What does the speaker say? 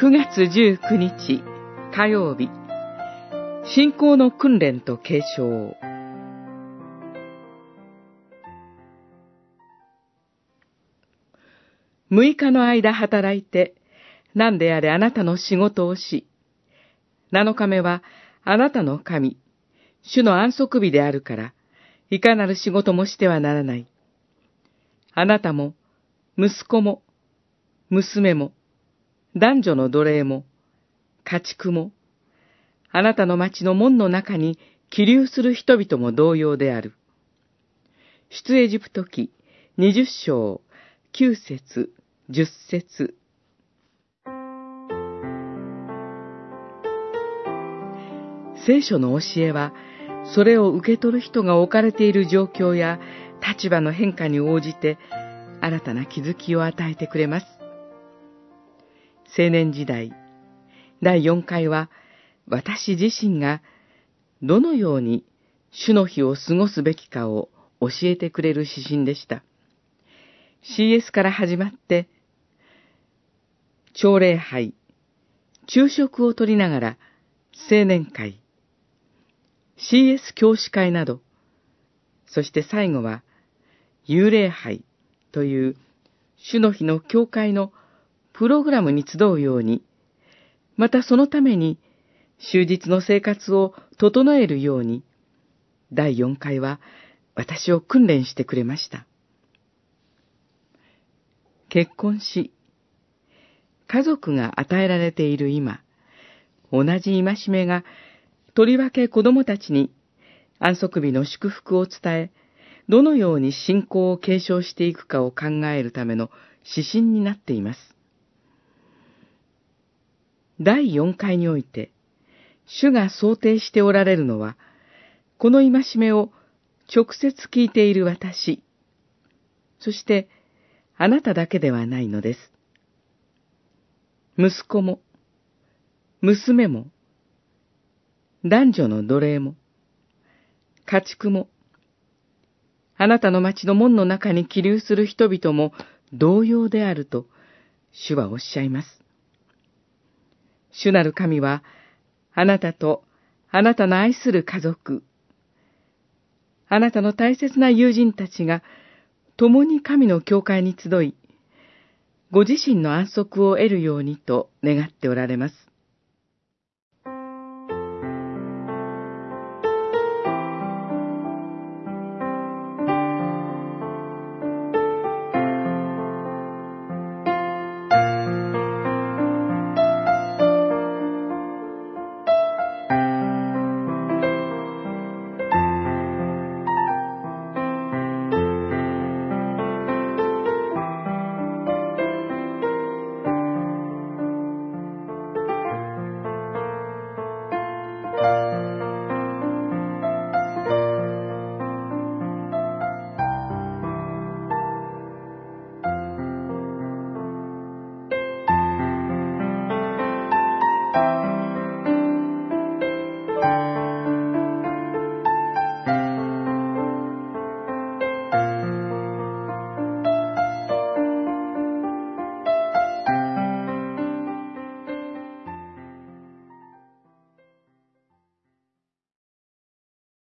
9月19日火曜日。信仰の訓練と継承。6日の間働いて何であれあなたの仕事をし7日目はあなたの神主の安息日であるからいかなる仕事もしてはならない。あなたも息子も娘も男女の奴隷も、家畜も、あなたの町の門の中に起立する人々も同様である。出エジプト記二十章九節十節聖書の教えは、それを受け取る人が置かれている状況や立場の変化に応じて、新たな気づきを与えてくれます。青年時代、第4回は、私自身がどのように主の日を過ごすべきかを教えてくれる指針でした。CS から始まって、朝礼拝、昼食をとりながら青年会、CS 教師会など、そして最後は幽霊杯という主の日の教会のプログラムに集うように、またそのために、終日の生活を整えるように、第4回は私を訓練してくれました。結婚し、家族が与えられている今、同じ戒めが、とりわけ子供たちに安息日の祝福を伝え、どのように信仰を継承していくかを考えるための指針になっています。第4回において、主が想定しておられるのは、この戒めを直接聞いている私、そしてあなただけではないのです。息子も、娘も、男女の奴隷も、家畜も、あなたの町の門の中に起立する人々も同様であると、主はおっしゃいます。主なる神は、あなたとあなたの愛する家族、あなたの大切な友人たちが共に神の教会に集い、ご自身の安息を得るようにと願っておられます。